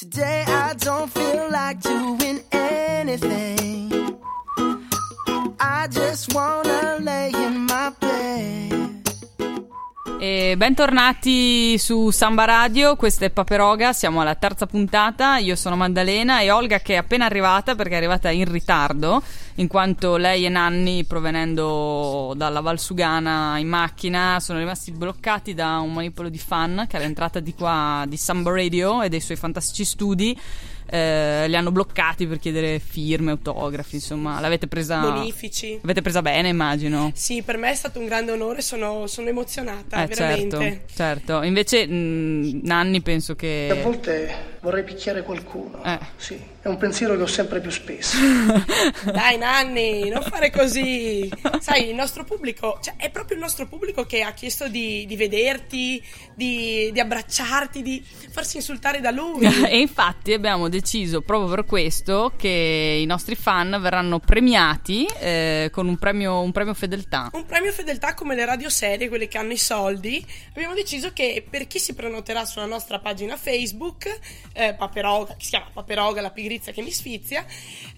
Today I don't feel like doing anything. I just wanna lay in my bed. E bentornati su Samba Radio, questa è Paperoga, siamo alla terza puntata, io sono Maddalena e Olga che è appena arrivata perché è arrivata in ritardo, in quanto lei e Nanni provenendo dalla Valsugana in macchina sono rimasti bloccati da un manipolo di fan che è all'entrata di qua di Samba Radio e dei suoi fantastici studi. Eh, li hanno bloccati per chiedere firme, autografi, insomma, l'avete presa Bonifici. L'avete presa bene, immagino. Sì, per me è stato un grande onore, sono, sono emozionata, Eh, veramente. certo, certo. Invece mh, Nanni penso A che volte vorrei picchiare qualcuno. Eh. Sì, è un pensiero che ho sempre più spesso. Dai Nanni, non fare così. Sai, il nostro pubblico, cioè è proprio il nostro pubblico che ha chiesto di, di vederti, di, di abbracciarti, di farsi insultare da lui. e infatti abbiamo deciso proprio per questo che i nostri fan verranno premiati eh, con un premio, un premio fedeltà. Un premio fedeltà come le radioserie, quelle che hanno i soldi. Abbiamo deciso che per chi si prenoterà sulla nostra pagina Facebook, eh, Paperoga, che si chiama Paperoga, la pigrizia che mi sfizia,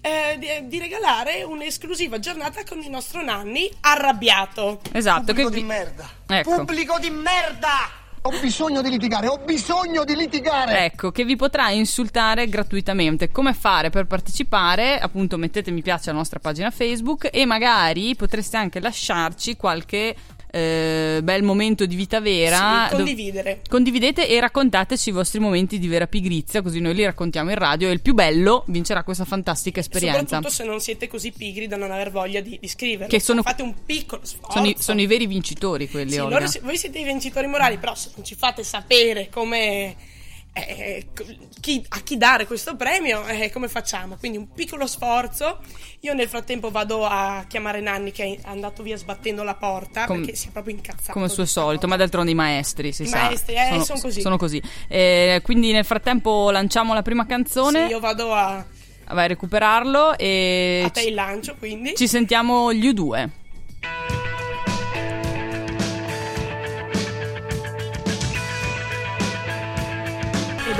eh, di, di regalare un'esclusiva giornata con il nostro Nanni arrabbiato. Esatto, che Pubblico di vi- merda. Ecco. Pubblico di merda! Ho bisogno di litigare, ho bisogno di litigare! Ecco, che vi potrà insultare gratuitamente. Come fare per partecipare? Appunto, mettete mi piace alla nostra pagina Facebook e magari potreste anche lasciarci qualche eh, bel momento di vita vera. Sì, condividere. Condividete e raccontateci i vostri momenti di vera pigrizia, così noi li raccontiamo in radio e il più bello vincerà questa fantastica esperienza. Soprattutto se non siete così pigri da non aver voglia di, di scriverlo. Che sono- Fate un piccolo sforzo. Sono i, sono i veri vincitori quelli, Sì, loro voi siete i vincitori morali, però se non ci fate sapere come. Eh, co- chi- a chi dare questo premio, eh, come facciamo? Quindi un piccolo sforzo. Io nel frattempo vado a chiamare Nanni che è andato via sbattendo la porta Com- perché si è proprio incazzato. Come al suo solito, ma d'altronde i maestri, si I sa. maestri, eh, son così. Sono così. Eh, quindi nel frattempo lanciamo la prima canzone, Sì, io vado a, vai a recuperarlo e a te il lancio, quindi. ci sentiamo gli U2.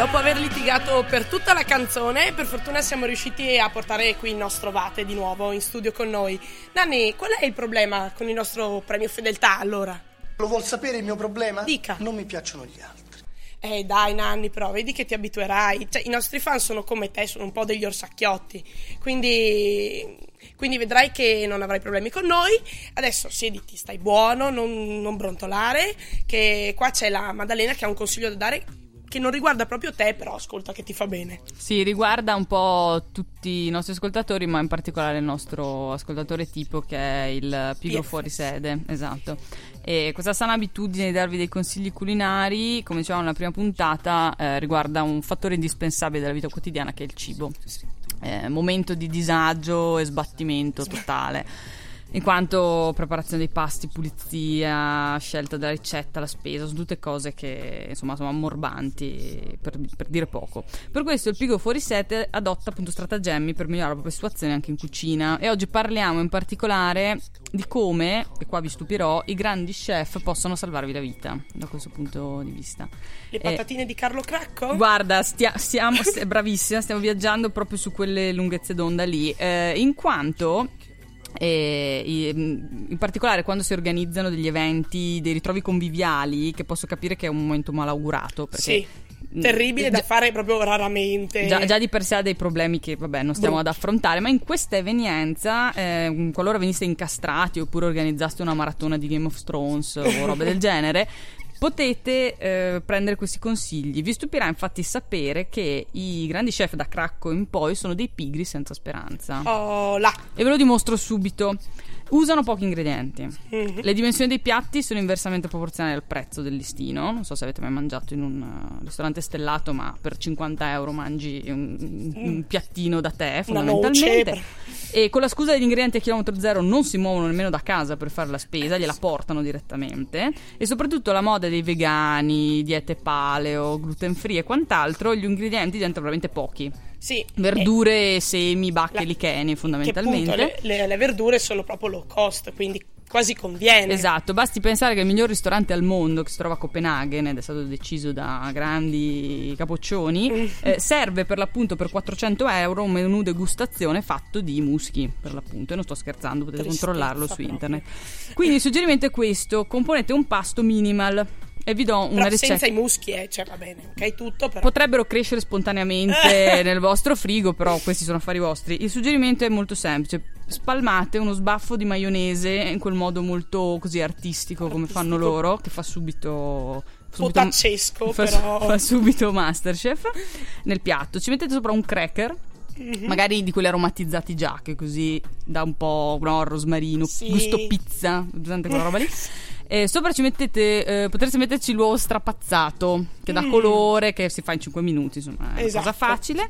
Dopo aver litigato per tutta la canzone, per fortuna siamo riusciti a portare qui il nostro Vate di nuovo in studio con noi. Nanni, qual è il problema con il nostro premio fedeltà allora? Lo vuol sapere il mio problema? Dica. Non mi piacciono gli altri. Eh dai Nanni, però vedi che ti abituerai. Cioè, i nostri fan sono come te, sono un po' degli orsacchiotti. Quindi, quindi vedrai che non avrai problemi con noi. Adesso siediti, stai buono, non, non brontolare. Che qua c'è la Maddalena che ha un consiglio da dare che non riguarda proprio te, però ascolta che ti fa bene. Sì, riguarda un po' tutti i nostri ascoltatori, ma in particolare il nostro ascoltatore tipo che è il pigro fuori sede. Esatto. E questa sana abitudine di darvi dei consigli culinari, come dicevamo nella prima puntata, eh, riguarda un fattore indispensabile della vita quotidiana che è il cibo. Eh, momento di disagio e sbattimento totale. In quanto preparazione dei pasti, pulizia, scelta della ricetta, la spesa, sono tutte cose che insomma sono ammorbanti per, per dire poco. Per questo il Pigo Fuori Sete adotta appunto stratagemmi per migliorare la propria situazione anche in cucina. E oggi parliamo in particolare di come, e qua vi stupirò, i grandi chef possono salvarvi la vita da questo punto di vista. Le Eh, patatine di Carlo Cracco? Guarda, stia- stiamo, st- bravissima, stiamo viaggiando proprio su quelle lunghezze d'onda lì, eh, in quanto... i- in particolare quando si organizzano degli eventi, dei ritrovi conviviali, che posso capire che è un momento malaugurato. Perché, sì, terribile da fare proprio raramente. Già, già di per sé ha dei problemi che vabbè non stiamo Brutti. ad affrontare, ma in questa evenienza, eh, qualora veniste incastrati oppure organizzaste una maratona di Game of Thrones o robe del genere, potete eh, prendere questi consigli. Vi stupirà infatti sapere che i grandi chef da Cracco in poi sono dei pigri senza speranza. Oh, là. E ve lo dimostro subito. Usano pochi ingredienti. Le dimensioni dei piatti sono inversamente proporzionali al prezzo del listino. Non so se avete mai mangiato in un uh, ristorante stellato, ma per 50 euro mangi un, un piattino da te, fondamentalmente. E con la scusa degli ingredienti a chilometro zero non si muovono nemmeno da casa per fare la spesa, gliela portano direttamente. E soprattutto la moda dei vegani, diete paleo, gluten free e quant'altro, gli ingredienti diventano veramente pochi. Sì. Verdure, semi, bacche, La- licheni Che appunto fondamentalmente. le, le- le verdure sono proprio low cost, quindi quasi conviene. Esatto, basti pensare che il miglior ristorante al mondo, che si trova a Copenaghen ed è stato deciso da grandi capoccioni, Mm. eh, serve per l'appunto per 400 euro un menù degustazione fatto di muschi, per l'appunto, e non sto scherzando, potete Tristezza controllarlo su proprio. internet. Quindi il suggerimento è questo, componete un pasto minimal e vi do una Però ricetta. senza i muschi, eh, cioè va bene, ok, tutto, però Potrebbero crescere spontaneamente nel vostro frigo, però questi sono affari vostri. Il suggerimento è molto semplice. Spalmate uno sbaffo di maionese in quel modo molto così artistico, come fanno Artistico. loro, che fa subito. subito- Potaccesco, fa, però. fa subito Masterchef nel piatto. Ci mettete sopra un cracker. Mhm. Magari di quelli aromatizzati già, che così dà un po' no, rosmarino, Sì. gusto pizza, presente quella roba lì. E sopra ci mettete, eh, potreste metterci l'uovo strapazzato, che dà colore, che si fa in 5 minuti, insomma, è una Mm. Esatto, cosa facile.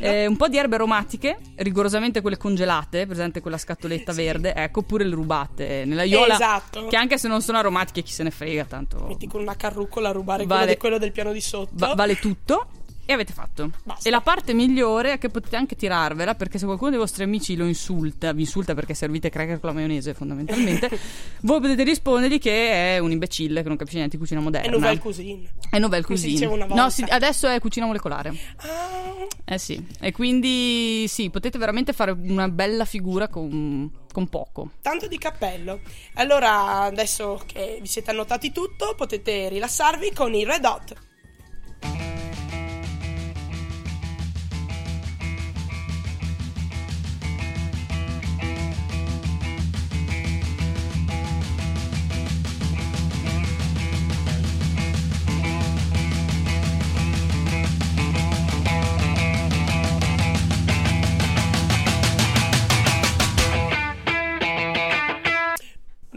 Eh, un po' di erbe aromatiche, rigorosamente quelle congelate, presente quella scatoletta Sì. verde, ecco, oppure le rubate nella iola. Esatto. Che anche se non sono aromatiche, chi se ne frega, tanto Metti con una carrucola a rubare Vale- quello, di quello del piano di sotto. va- vale tutto. E avete fatto. Basta. E la parte migliore è che potete anche tirarvela perché se qualcuno dei vostri amici lo insulta, vi insulta perché servite cracker con la maionese fondamentalmente, voi potete rispondergli che è un imbecille che non capisce niente di cucina moderna. È nouvelle cuisine. È nouvelle Come si cuisine. una No, volta. si- adesso è cucina molecolare. Ah, Eh sì. E quindi sì, potete veramente fare una bella figura con, con poco. tanto di cappello. Allora, adesso che vi siete annotati tutto, potete rilassarvi con i Red Hot.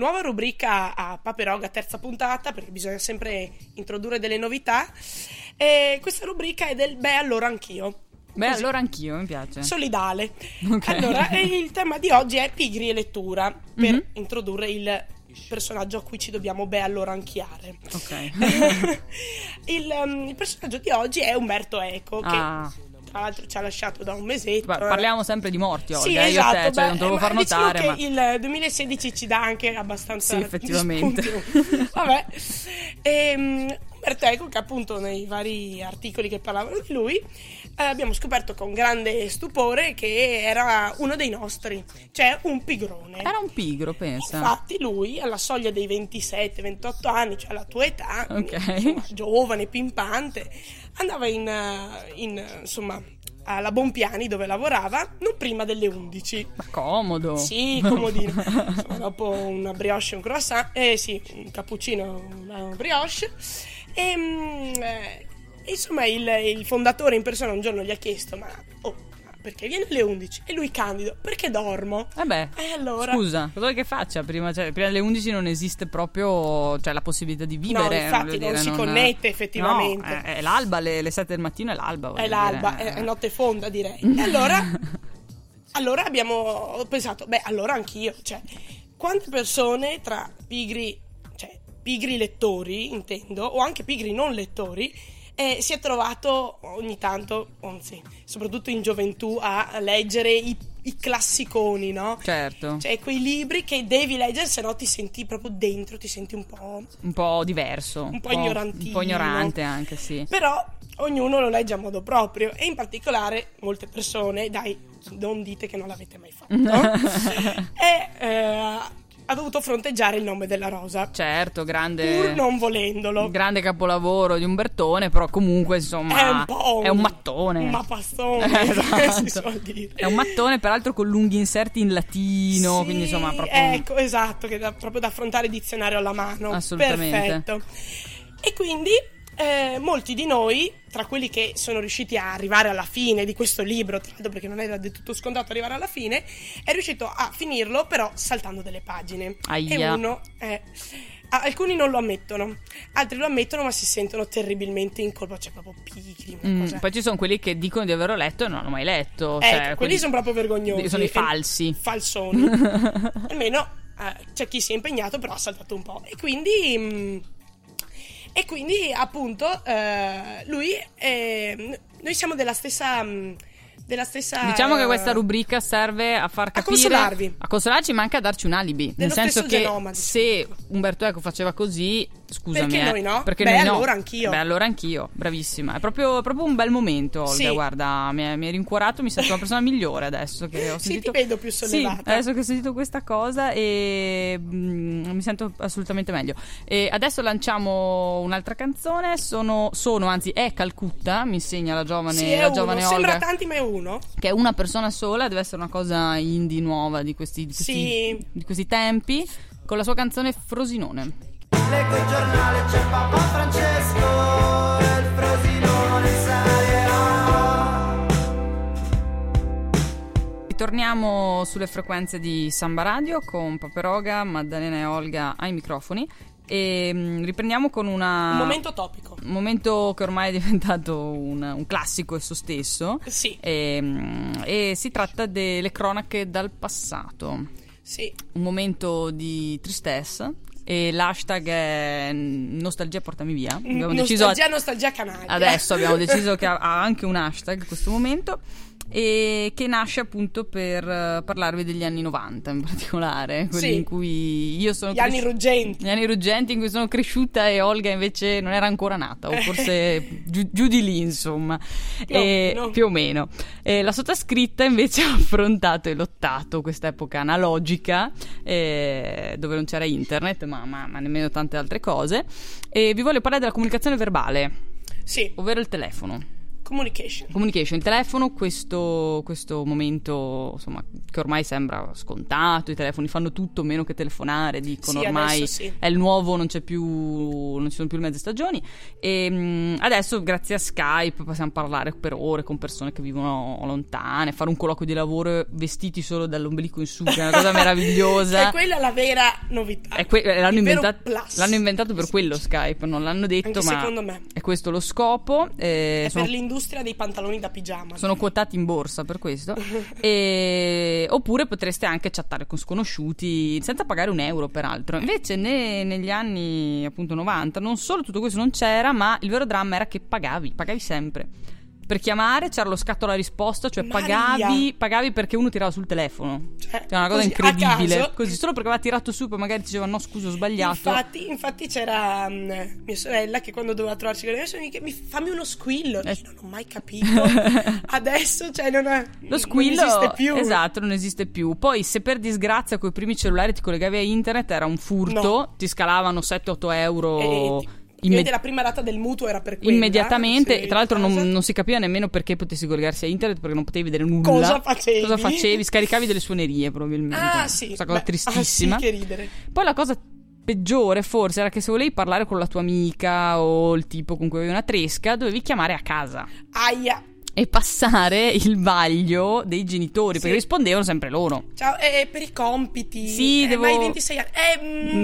Nuova rubrica a Paperoga, terza puntata, perché bisogna sempre introdurre delle novità. E questa rubrica è del Beh, allora anch'io. Beh, Così. allora anch'io, mi piace. Solidale. Ok. Allora, il tema di oggi è pigri e lettura, per Mhm. introdurre il personaggio a cui ci dobbiamo beh allora anchiare. Ok. il, um, il personaggio di oggi è Umberto Eco, che Ah. Tra l'altro ci ha lasciato da un mesetto. Pa- parliamo sempre di morti oggi, Sì, eh, esatto, io te, cioè, beh, non te lo far diciamo notare, che ma... il 2016 ci dà anche abbastanza Sì, effettivamente. Vabbè. Ehm, Umberto Eco, che appunto nei vari articoli che parlavano di lui, eh, abbiamo scoperto con grande stupore che era uno dei nostri, cioè un pigrone. Era un pigro, pensa. Infatti lui alla soglia dei 27-28 anni, cioè la tua età, quindi, Ok. insomma, giovane, pimpante, andava in, eh, in, eh, insomma alla Bompiani dove lavorava non prima delle 11. Ma comodo. Sì, comodino. Insomma, dopo una brioche e un croissant, eh sì, un cappuccino una brioche. E, mm, eh, insomma, il, il fondatore in persona un giorno gli ha chiesto: Ma oh, perché viene alle 11? E lui candido: Perché dormo? Vabbè, E allora. scusa, cosa vuoi che faccia? Prima, cioè, prima delle 11 non esiste proprio cioè, la possibilità di vivere. No, infatti voglio non dire, si connette effettivamente. No, è, è l'alba, le, le 7 del mattino è l'alba. È l'alba, dire. è, è notte fonda direi. E allora, allora abbiamo pensato, beh, allora anch'io, cioè, quante persone tra pigri, cioè, pigri lettori, intendo, o anche pigri non lettori, eh, si è trovato ogni tanto, anzi, soprattutto in gioventù, a leggere i, i classiconi, no? Certo, Cioè, quei libri che devi leggere, se no ti senti proprio dentro, ti senti un po'... un po' diverso. Un po' ignorantino. Un po' ignorante anche, sì. Però ognuno lo legge a modo proprio e in particolare molte persone, dai, non dite che non l'avete mai fatto, e eh, ha dovuto fronteggiare il nome della rosa, Certo, grande... pur non volendolo. grande capolavoro di Umbertone, però comunque insomma È un po' è un mattone. Un mappastone, Eh, esatto. si suol dire. È un mattone, peraltro con lunghi inserti in latino, Sì, quindi insomma proprio un- Ecco, esatto, che da, proprio da affrontare il dizionario alla mano. Assolutamente. Perfetto. E quindi eh, molti di noi, tra quelli che sono riusciti a arrivare alla fine di questo libro, tra l'altro perché non era del tutto scontato arrivare alla fine, è riuscito a finirlo però saltando delle pagine. Aia. E uno... eh, a- alcuni non lo ammettono, altri lo ammettono ma si sentono terribilmente in colpa, cioè proprio pigri. Mm, poi ci sono quelli che dicono di averlo letto e non l'hanno mai letto. Ecco, cioè, quelli sono proprio vergognosi. sono i falsi. Falsoni. Almeno eh, c'è chi si è impegnato, però ha saltato un po'. E quindi. mm, e quindi, appunto, eh, lui. eh, noi siamo della stessa. mm, della stessa... Diciamo che questa rubrica serve a far capire consolarvi. a consolarci, ma anche a darci un alibi. Nel Dello senso stesso che genoma, diciamo. se Umberto Eco faceva così, scusami, Perché eh, noi no? Perché Beh, noi no. allora anch'io. Beh, allora anch'io, bravissima. È proprio, è proprio un bel momento, Olga. Sì. Guarda, mi, mi hai rincuorato, mi sento una persona migliore adesso che ho Sì, sentito. ti vedo più Sì, sollevata. adesso che ho sentito questa cosa e mm, mi sento assolutamente meglio. E adesso lanciamo un'altra canzone. Sono, sono, anzi, è Calcutta, mi insegna la giovane, Sì, è la giovane Sembra Olga tanti, ma è uno. che è una persona sola, deve essere una cosa indie nuova di questi, di questi, Sì. di questi tempi, con la sua canzone Frosinone. Leggo il giornale, c'è Papa Francesco e il Frosinone salirà. Ritorniamo sulle frequenze di Samba Radio con Paperoga, Maddalena e Olga ai microfoni e mm, riprendiamo con una... Un momento topico. un momento che ormai è diventato un, un classico esso stesso Sì, e, mm, e si tratta delle cronache dal passato. sì. un momento di tristezza e l'hashtag è nostalgia portami via. Abbiamo deciso nostalgia, nostalgia canaglia. adesso abbiamo deciso che ha anche un hashtag in questo momento e che nasce appunto per eh, parlarvi degli anni 90 in particolare, quelli Sì. in cui io sono Gli anni cresci- ruggenti. gli anni ruggenti in cui sono cresciuta e Olga invece non era ancora nata, o forse giù, giù di lì, insomma. Più o E- meno. più o meno. E la sottoscritta invece ha affrontato e lottato questa epoca analogica, eh, dove non c'era internet, ma, ma- ma nemmeno tante altre cose. E vi voglio parlare della comunicazione verbale, Sì, ovvero il telefono. Communication. Communication, il telefono, questo, questo momento insomma, che ormai sembra scontato, i telefoni fanno tutto meno che telefonare, dicono Sì, ormai sì. è il nuovo, non c'è più, non ci sono più le mezze stagioni e mh, adesso grazie a Skype possiamo parlare per ore con persone che vivono lontane, fare un colloquio di lavoro vestiti solo dall'ombelico in su, che è una cosa meravigliosa. Cioè, quella è la vera novità. È que- l'hanno, Il vero inventato, l'hanno inventato per quello Skype, non l'hanno detto, Anche ma secondo me. è questo lo scopo. eh, È sono per l'industria dei pantaloni da pigiama. sono quotati in borsa per questo. E- Oppure potreste anche chattare con sconosciuti senza pagare un euro, peraltro. Invece, ne- negli anni appunto 90, non solo tutto questo non c'era, ma il vero dramma era che pagavi, pagavi sempre. Per chiamare c'era lo scatto alla risposta, cioè pagavi, pagavi perché uno tirava sul telefono. Cioè, Che è una cosa così, incredibile. Così, solo perché aveva tirato su, poi magari diceva no, scusa, ho sbagliato. Infatti, infatti c'era mm, mia sorella che quando doveva trovarsi con le mie amiche mi fammi uno squillo. Eh. Io non ho mai capito. Adesso, cioè, non, è, Lo squillo non esiste più. Esatto, non esiste più. Poi, se per disgrazia con i primi cellulari ti collegavi a internet, era un furto, No. ti scalavano 7-8 euro. E, imme- la prima rata del mutuo era per quella. immediatamente. sì, e tra l'altro, non, non si capiva nemmeno perché potessi collegarsi a internet perché non potevi vedere nulla. Cosa facevi? Cosa facevi? Scaricavi delle suonerie, probabilmente. Ah, sì. Questa cosa Beh, tristissima. Ah, sì, che ridere. Poi la cosa peggiore forse era che se volevi parlare con la tua amica o il tipo con cui avevi una tresca, dovevi chiamare a casa Aia. E passare il vaglio dei genitori Sì. perché rispondevano sempre loro. Ciao, eh, per i compiti. Sì, eh, devo- Ma hai 26 anni.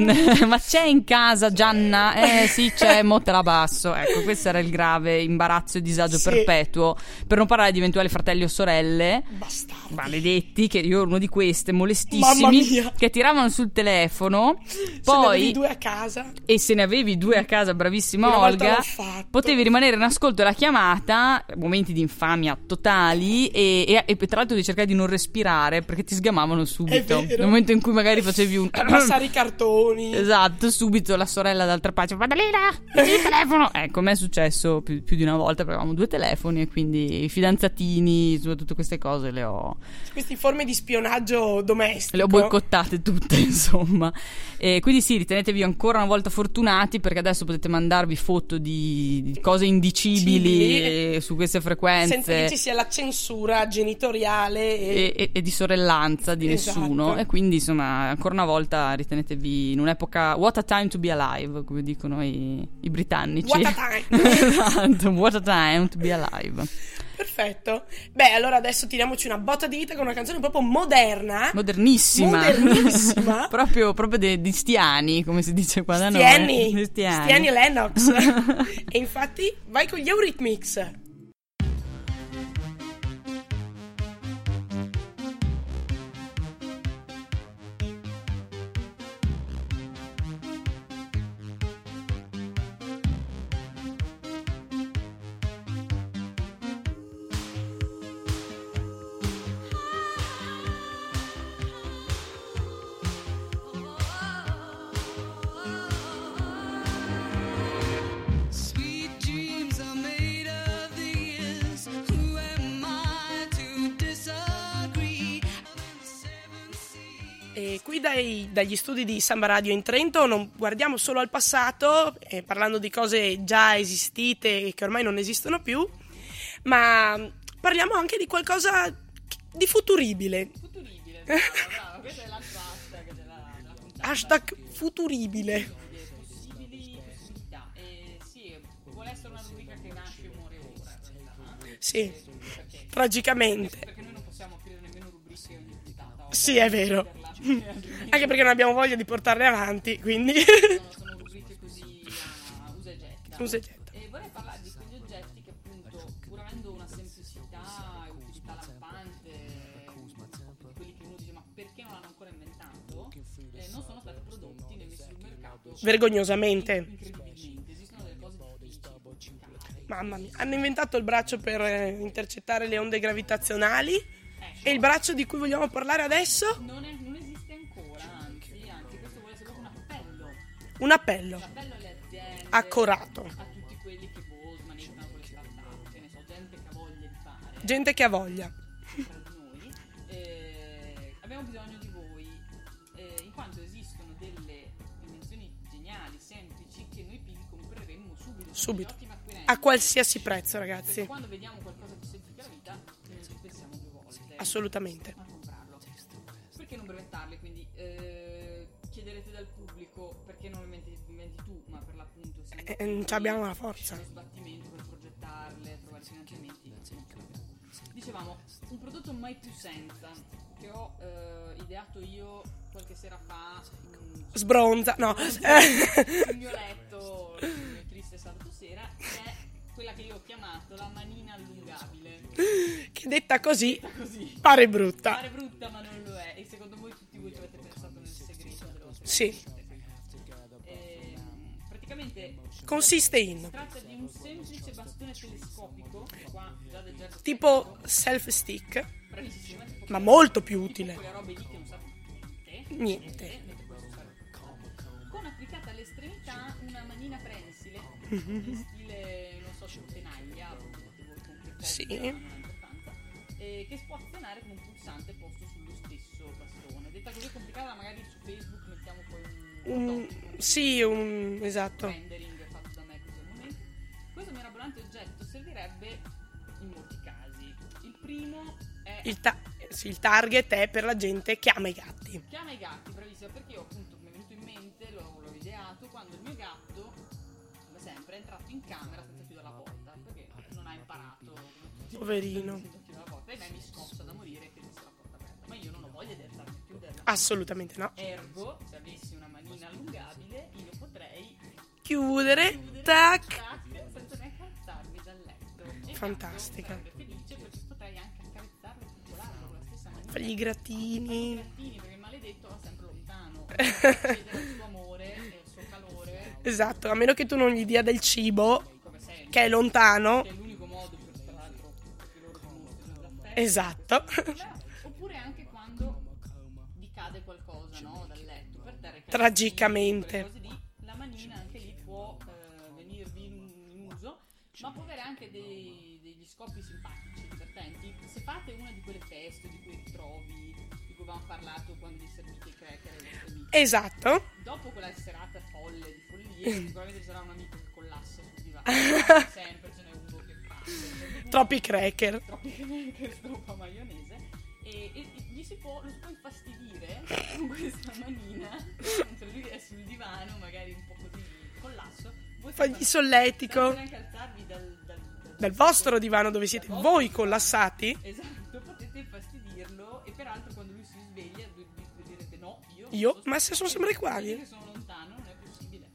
Eh, mm, Ma c'è in casa Gianna? Eh sì, c'è, mo te la passo. Ecco, questo era il grave imbarazzo e disagio Sì. perpetuo. Per non parlare di eventuali fratelli o sorelle. bastardi. Maledetti, che io ero uno di queste, molestissimi, che tiravano sul telefono. Se ne Poi, avevi due a casa. e se ne avevi due a casa, bravissima Una Olga, potevi rimanere in ascolto della chiamata, momenti di infamia totali, e, e- e tra l'altro di cercare di non respirare perché ti sgamavano subito. Nel momento in cui magari facevi un. Passare i cartoni. Esatto, subito la sorella d'altra parte, Maddalena, il telefono. Ecco, a me è successo più, più di una volta perché avevamo due telefoni e quindi i fidanzatini, tutte queste cose le ho, Queste forme di spionaggio domestico. le ho boicottate tutte, insomma. E quindi sì, ritenetevi ancora una volta fortunati perché adesso potete mandarvi foto di, di cose indicibili Cibili. eh, su queste frequenze. Senza che ci sia la censura genitoriale e... e, e- di sorellanza di Esatto. nessuno e quindi insomma ancora una volta ritenetevi in un'epoca what a time to be alive come dicono i, i britannici What a time. esatto what a time to be alive Perfetto. Beh, allora adesso tiriamoci una botta di vita con una canzone proprio moderna. modernissima Modernissima. proprio, proprio de- di stiani come si dice qua da noi Stiani. Di stiani. Stiani e Lennox. e infatti vai con gli Eurythmics. Qui dai- dagli studi di Samba Radio in Trento non guardiamo solo al passato, eh, parlando di cose già esistite e che ormai non esistono più, ma parliamo anche di qualcosa di futuribile. Futuribile, brava, brava. Questo è l'altro hashtag della, della puntata. Hashtag futuribile. Possibili possibilità. E sì, vuole essere una rubrica che nasce e muore ora, realtà. Sì, Perché? tragicamente. Perché noi non possiamo aprire nemmeno rubriche ogni puntata. Sì, è vero. Anche perché non abbiamo voglia di portarle avanti, quindi... sono, sono rubriche così a usa e getta. Usa e getta. E vorrei parlare di quegli oggetti che appunto, pur avendo una semplicità e utilità lampante, quelli che uno dice ma perché non l'hanno ancora inventato, eh, non sono stati prodotti né messi sul mercato Vergognosamente. incredibilmente. Esistono delle cose difficili. Mamma mia, hanno inventato il braccio per eh, intercettare le onde gravitazionali e il braccio di cui vogliamo parlare adesso? Non, è- che ne so, gente che ha voglia di fare. Gente che ha voglia. tra di noi, eh, abbiamo bisogno di voi, eh, in quanto esistono delle invenzioni geniali, semplici, che noi quindi compreremmo subito. Subito. A qualsiasi prezzo, Perché ragazzi. quando vediamo qualcosa che semplifica la vita, non ci pensiamo due volte Assolutamente. a comprarlo. Perché non brevettarli? Quindi eh, chiederete dal pubblico perché non lo inventi, inventi tu, ma per l'appunto siamo Eh, non ci abbiamo la forza. lo sbattimento per progettarle, trovare finanziamenti. Dicevamo, un prodotto mai più senza che ho eh, ideato io qualche sera fa mm, Sbronza. No. sul mio letto il mio triste sabato sera che è quella che io ho chiamato la manina allungabile. che detta così Così. pare brutta. Pare brutta ma non lo è e secondo voi già del gergo tipo self stick, bravissima tipo ma molto più utile. quelle robe lì che non servono niente tutto. con applicata all'estremità una manina prensile Mhm. in stile non so tipo tenaglia potete voi con che cosa Sì. Eh, che si può azionare con un pulsante posto sullo stesso bastone detta così complicata magari su Facebook mettiamo poi un, Un, sì, un esatto. rendering fatto da me così al momento. Questo mirabolante oggetto servirebbe in molti casi. Il primo è Il, ta- sì, il target è per la gente che ama i gatti. chiama i gatti, bravissima, perché io appunto mi è venuto in mente, l'ho, l'ho ideato, quando il mio gatto, come sempre, è entrato in camera senza chiudere la porta, perché non ha imparato. Poverino. Assolutamente no. Ergo, se avessi una manina allungabile, io potrei Chiudere, chiudere tac. tac, senza neanche alzarmi dal letto. Fantastica. felice perché potrei anche accarezzarlo e con la stessa manina. Fagli i grattini. Grattini, perché il maledetto va sempre lontano. Chiede il suo amore e il suo calore, Esatto, a meno che tu non gli dia del cibo, che è lontano. Che è l'unico modo per, tra l'altro, loro. Esatto. Tragicamente. la manina anche lì può eh, venirvi in, uso, ma può avere anche dei- degli scopi simpatici, divertenti. Se fate una di quelle feste di quei ritrovi di cui avevamo parlato quando vi servite i cracker vostri amici, Esatto. dopo quella serata folle di follie, sicuramente ci sarà un amico che collassa sul divano. Sempre ce n'è uno che fa. Troppi cracker. troppi che stroppa maionese. E, e- e si può, lo si può infastidire con questa manina. Mentre lui è sul divano, magari un po' così collasso. Voi Fagli solletico. senza neanche alzarvi dal, dal, dal- Dal vostro divano dove siete voi collassati. Esatto, potete infastidirlo e peraltro quando lui si sveglia vi direte no, io... Io? non Ma se sono sempre qua, Io sono lontano, non è possibile.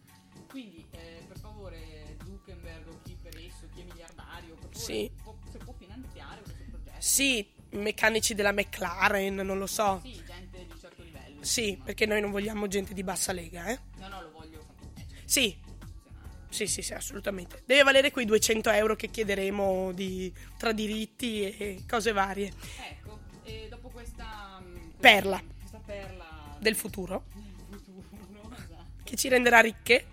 Quindi, eh, per favore, Zuckerberg o chi per esso, chi è miliardario, per favore, Sì. può- se può finanziare questo progetto. Sì, meccanici della McLaren, non lo so. Sì, gente di un certo livello. Sì, perché noi non vogliamo gente di bassa lega, eh. No, no, lo voglio Sì, sì, sì, sì, assolutamente. Deve valere quei 200 euro che chiederemo di, tra diritti e cose varie. Ecco, e dopo questa... mm, questa- Perla. Questa perla Del futuro. del futuro, esatto. Che ci renderà ricche.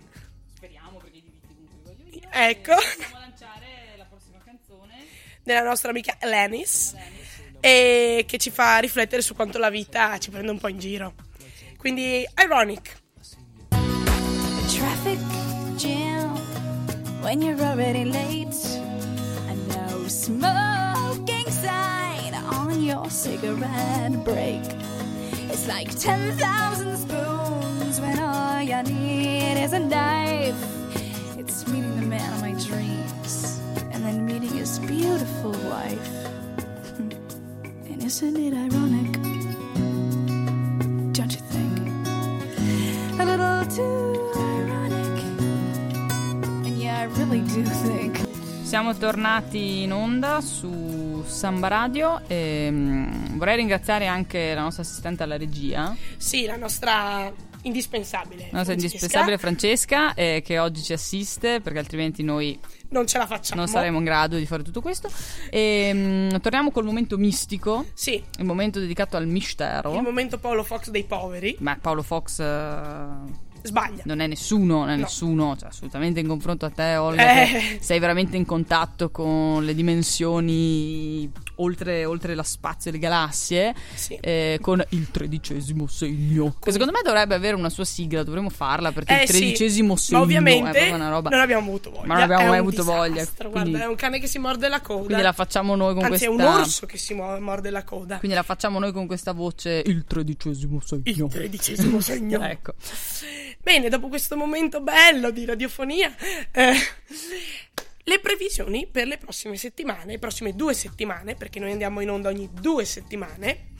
Speriamo perché i diritti comunque li voglio io. Ecco. Possiamo lanciare la prossima canzone. Della nostra amica Lenis. Dennis. E che ci fa riflettere su quanto la vita ci prende un po' in giro. Quindi, ironic. traffic jam when you're already late. A no smoking sign on your cigarette break. It's like 10,000 spoons when all you need is a knife. It's meeting the man of my dreams and then meeting his beautiful wife. Isn't it ironic? Don't you think? a little too ironic. And yeah, I really do think. Siamo tornati in onda su Samba Radio e mm, vorrei ringraziare anche la nostra assistente alla regia, Sì, la nostra indispensabile. nostra Francesca. indispensabile Francesca, eh, che oggi ci assiste perché altrimenti noi Non ce la facciamo. non saremo in grado di fare tutto questo. E mm, torniamo col momento mistico, Sì, il momento dedicato al mistero. il momento Paolo Fox dei poveri. Ma Paolo Fox eh, Sbaglia. non è nessuno, non è No. nessuno, cioè, assolutamente in confronto a te, Olga, Eh. sei veramente in contatto con le dimensioni oltre, oltre la spazio e le galassie, Sì. eh, con il tredicesimo segno. Che secondo me dovrebbe avere una sua sigla, dovremmo farla perché Eh il sì, tredicesimo segno ma è ovviamente proprio una roba. non abbiamo avuto voglia. Ma non abbiamo È mai avuto voglia, disastro, quindi- Guarda, è un cane che si morde la coda. Quindi la facciamo noi con Anzi, questa è un orso che si morde la coda. Quindi la facciamo noi con questa voce il tredicesimo segno. Il tredicesimo segno. Ecco. Bene, dopo questo momento bello di radiofonia, eh, le previsioni per le prossime settimane, le prossime due settimane, perché noi andiamo in onda ogni due settimane,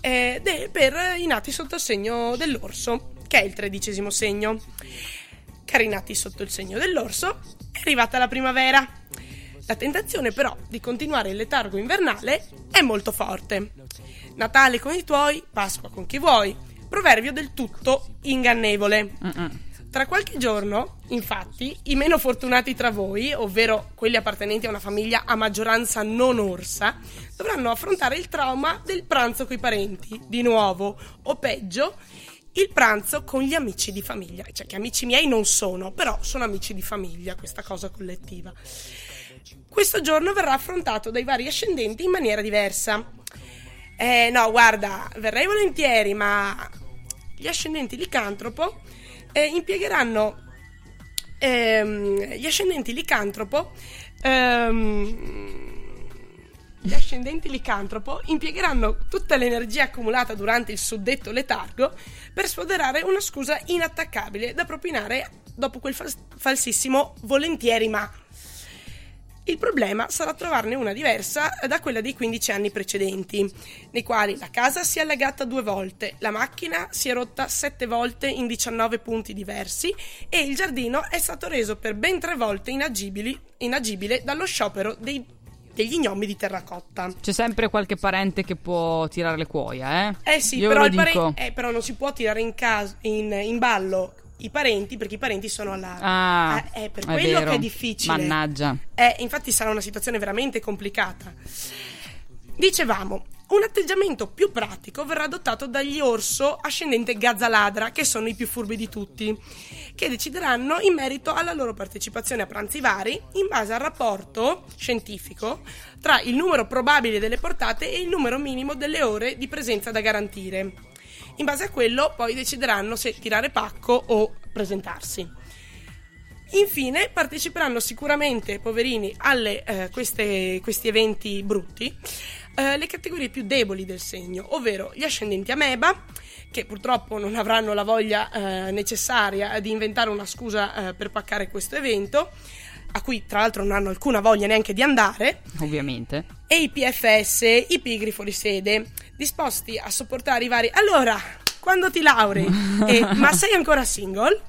eh, de- per i nati sotto il segno dell'orso, che è il tredicesimo segno. Cari nati sotto il segno dell'orso, è arrivata la primavera. La tentazione però di continuare il letargo invernale è molto forte. Natale con i tuoi, Pasqua con chi vuoi, proverbio del tutto ingannevole. Tra qualche giorno, infatti, i meno fortunati tra voi, ovvero quelli appartenenti a una famiglia a maggioranza non orsa, dovranno affrontare il trauma del pranzo coi parenti, di nuovo, o peggio, il pranzo con gli amici di famiglia. Cioè, che amici miei non sono, però sono amici di famiglia, questa cosa collettiva. Questo giorno verrà affrontato dai vari ascendenti in maniera diversa. Eh, no, guarda, verrei volentieri, ma gli ascendenti licantropo eh, impiegheranno ehm, gli ascendenti licantropo ehm, gli ascendenti licantropo impiegheranno tutta l'energia accumulata durante il suddetto letargo per sfoderare una scusa inattaccabile da propinare dopo quel fals- falsissimo volentieri ma il problema sarà trovarne una diversa da quella dei 15 anni precedenti, nei quali la casa si è allagata due volte, la macchina si è rotta sette volte in 19 punti diversi e il giardino è stato reso per ben tre volte inagibili- inagibile dallo sciopero dei- degli gnomi di terracotta. C'è sempre qualche parente che può tirare le cuoia, eh? Eh sì, Io però, pare- dico. eh, però non si può tirare in, cas- in- in ballo i parenti perché i parenti sono alla... Ah, Eh, è per è quello vero. che è difficile. Mannaggia. Eh, infatti sarà una situazione veramente complicata. Dicevamo, un atteggiamento più pratico verrà adottato dagli orso ascendente Gazzaladra, che sono i più furbi di tutti, che decideranno in merito alla loro partecipazione a pranzi vari in base al rapporto scientifico tra il numero probabile delle portate e il numero minimo delle ore di presenza da garantire. In base a quello poi decideranno se tirare pacco o presentarsi. Infine parteciperanno sicuramente, poverini, a questi eventi brutti, eh, le categorie più deboli del segno, ovvero gli ascendenti ameba, che purtroppo non avranno la voglia eh, necessaria di inventare una scusa eh, per paccare questo evento, a cui tra l'altro non hanno alcuna voglia neanche di andare, Ovviamente. e i PFS, i pigri fuori sede, disposti a sopportare i vari. Allora, quando ti laurei, e, ma sei ancora single?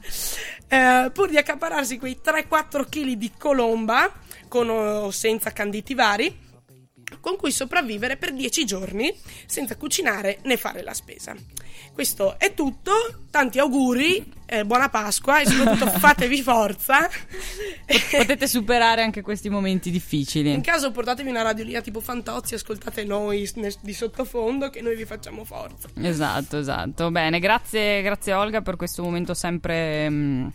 Eh, pur di accapararsi quei 3-4 kg di colomba, con o senza canditi vari, con cui sopravvivere per 10 giorni senza cucinare né fare la spesa. Questo è tutto, tanti auguri, eh, buona Pasqua e soprattutto fatevi forza. Potete superare anche questi momenti difficili. In caso portatevi una radiolina tipo Fantozzi, ascoltate noi di sottofondo che noi vi facciamo forza. Esatto, esatto. Bene, grazie, grazie Olga per questo momento sempre mm,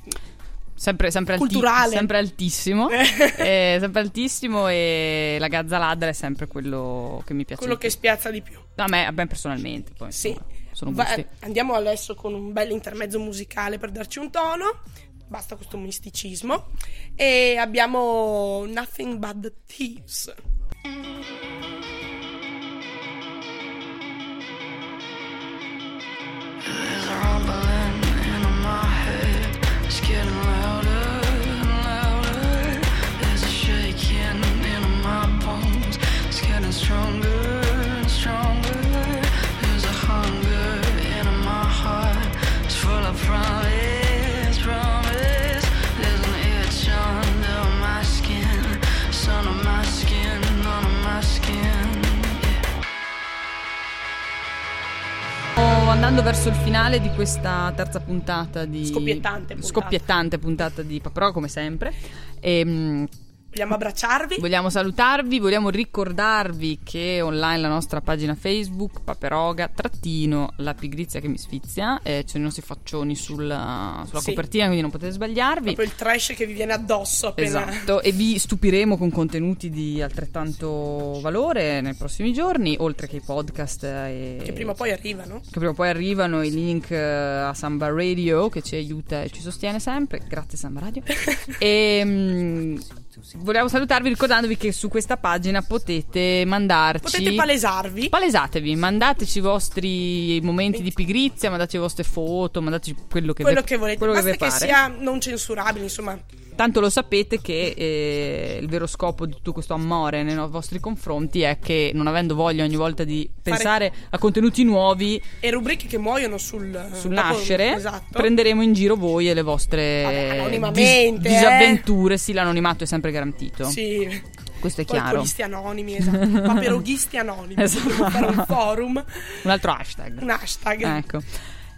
sempre, sempre, alti- sempre altissimo, eh, sempre altissimo e la gazza ladra è sempre quello che mi piace. Quello che spiazza di più. a me, a me personalmente, poi Sì. insomma, Va- andiamo adesso con un bel intermezzo musicale per darci un tono. Basta questo misticismo. E abbiamo Nothing But the Thieves. Andando verso il finale di questa terza puntata di Scoppiettante puntata. scoppiettante puntata di Paperò come sempre. E, Vogliamo abbracciarvi. Vogliamo salutarvi, vogliamo ricordarvi che online la nostra pagina Facebook, Paperoga, trattino, la pigrizia che mi sfizia, eh, ci sono i nostri faccioni sulla, sulla Sì. copertina, quindi non potete sbagliarvi. Proprio il trash che vi viene addosso appena. Esatto, e vi stupiremo con contenuti di altrettanto valore nei prossimi giorni, oltre che i podcast eh, e Che prima o poi arrivano. che prima o poi arrivano i link eh, a Samba Radio che ci aiuta e ci sostiene sempre. Grazie Samba Radio. e mm, volevo salutarvi ricordandovi che su questa pagina potete mandarci Potete palesarvi. Palesatevi, mandateci i vostri momenti di pigrizia, mandateci le vostre foto, mandateci quello che, quello vi- che volete. quello Basta che, pare. sia non censurabile, insomma. Tanto lo sapete che eh, il vero scopo di tutto questo amore nei vostri confronti è che non avendo voglia ogni volta di pensare a contenuti nuovi E rubriche che muoiono sul, sul dopo- nascere, Esatto. prenderemo in giro voi e le vostre Vabbè, dis- eh. disavventure. Sì, l'anonimato è sempre garantito. Sì. Questo è Poi chiaro. Alcolisti anonimi, esatto. Paperoghisti anonimi. Esatto. Fare un forum, Un altro hashtag. un hashtag. Ecco.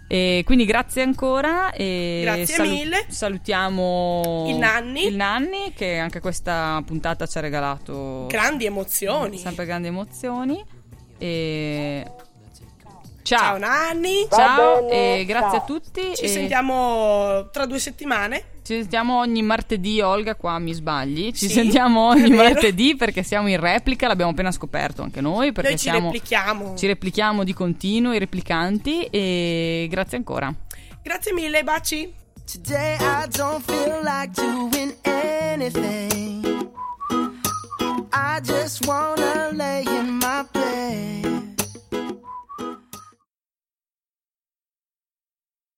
E quindi grazie ancora e Grazie mille. salutiamo Il Nanni. il Nanni che anche questa puntata ci ha regalato Grandi emozioni. sempre grandi emozioni e ciao Ciao Nanni. Ciao e grazie a tutti Ci e sentiamo tra due settimane. ci sentiamo ogni martedì Olga qua mi sbagli ci Sì, sentiamo ogni martedì perché siamo in replica l'abbiamo appena scoperto anche noi perché Noi ci siamo replichiamo. ci replichiamo di continuo i replicanti e grazie ancora Grazie mille, baci. Today I don't feel like doing anything. I just wanna lay in my